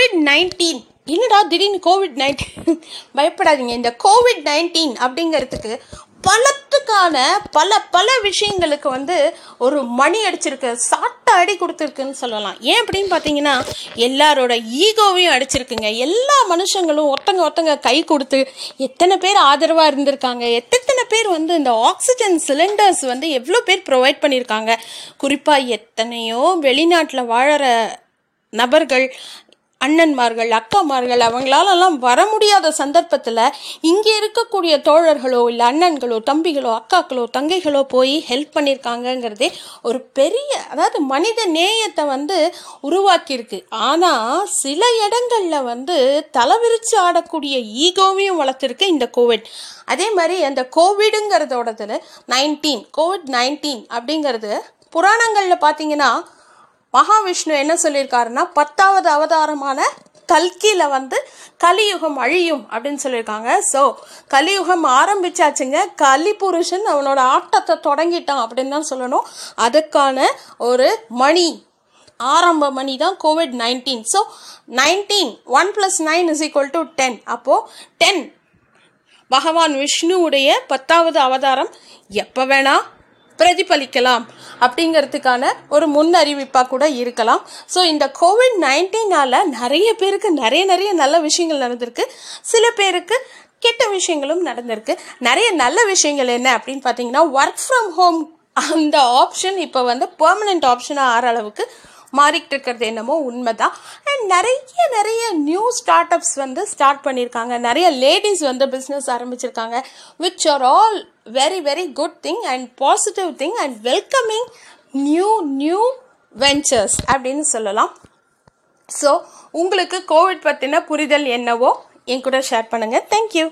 Covid nineteen என்னடா திடீர்னு Covid nineteen பயப்படாதீங்க. இந்த கோவிட் நைன்டீன் அப்படிங்கிறதுக்கு பலத்துக்கான பல பல விஷயங்களுக்கு வந்து ஒரு மணி அடிச்சிருக்கு. சாட்டை அடி கொடுத்துருக்குன்னு சொல்லலாம். ஏன் அப்படின்னு பார்த்தீங்கன்னா எல்லாரோட ஈகோவையும் அடிச்சிருக்குங்க. எல்லா மனுஷங்களும் ஒருத்தங்க ஒருத்தங்க கை கொடுத்து எத்தனை பேர் ஆதரவாக இருந்திருக்காங்க. எத்தனை பேர் வந்து இந்த ஆக்சிஜன் சிலிண்டர்ஸ் வந்து எவ்வளோ பேர் ப்ரொவைட் பண்ணியிருக்காங்க. குறிப்பாக எத்தனையோ வெளிநாட்டில் வாழற நபர்கள் அண்ணன்மார்கள் அக்காமார்கள் அவங்களாலலாம் வர முடியாத சந்தர்ப்பத்தில் இங்கே இருக்கக்கூடிய தோழர்களோ இல்லை அண்ணன்களோ தம்பிகளோ அக்காக்களோ தங்கைகளோ போய் ஹெல்ப் பண்ணியிருக்காங்கங்கிறதே ஒரு பெரிய அதாவது மனித நேயத்தை வந்து உருவாக்கியிருக்கு. ஆனால் சில இடங்களில் வந்து தலைவிரிச்சு ஆடக்கூடிய ஈகோவையும் வளர்த்துருக்கு இந்த கோவிட். அதே மாதிரி அந்த கோவிடுங்கிறதோடதில் நைன்டீன் கோவிட் நைன்டீன் அப்படிங்கிறது புராணங்களில் பார்த்தீங்கன்னா மகாவிஷ்ணு என்ன சொல்லியிருக்காருன்னா பத்தாவது அவதாரமான கல்கியில் வந்து கலியுகம் அழியும் அப்படின்னு சொல்லியிருக்காங்க. ஸோ கலியுகம் ஆரம்பிச்சாச்சுங்க. கலி புருஷன் அவனோட ஆட்டத்தை தொடங்கிட்டான் அப்படின்னு தான் சொல்லணும். அதுக்கான ஒரு மணி ஆரம்ப மணி தான் Covid nineteen so nineteen one plus nine is equal to ten அப்போது டென் பகவான் விஷ்ணுவுடைய பத்தாவது அவதாரம் எப்போ வேணால் பிரதிபலிக்கலாம் அப்படிங்கிறதுக்கான ஒரு முன் அறிவிப்பாக கூட இருக்கலாம். ஸோ இந்த கோவிட் நைன்டீனால் நிறைய பேருக்கு நிறைய நிறைய நல்ல விஷயங்கள் நடந்திருக்கு. சில பேருக்கு கெட்ட விஷயங்களும் நடந்திருக்கு. நிறைய நல்ல விஷயங்கள் என்ன அப்படின்னு பார்த்தீங்கன்னா ஒர்க் ஃப்ரம் ஹோம் அந்த ஆப்ஷன் இப்போ வந்து பெர்மனெண்ட் ஆப்ஷனாக ஆற அளவுக்கு மாறிக்கிட்டு இருக்கிறது என்னமோ உண்மைதான். அண்ட் நிறைய நிறைய நியூ ஸ்டார்ட் அப்ஸ் வந்து ஸ்டார்ட் பண்ணியிருக்காங்க. நிறைய லேடிஸ் வந்து பிஸ்னஸ் ஆரம்பிச்சிருக்காங்க which are all very very good thing and positive thing and welcoming new new ventures அப்படின்னு சொல்லலாம். ஸோ உங்களுக்கு கோவிட் பற்றின புரிதல் என்னவோ என் கூட ஷேர் பண்ணுங்கள் தேங்க்யூ